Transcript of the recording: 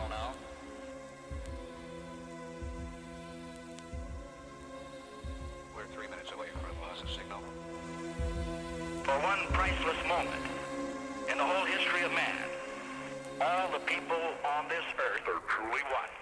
signal now. We're three minutes away from a loss of signal. For one priceless moment in the whole history of man, all the people on this earth are truly one.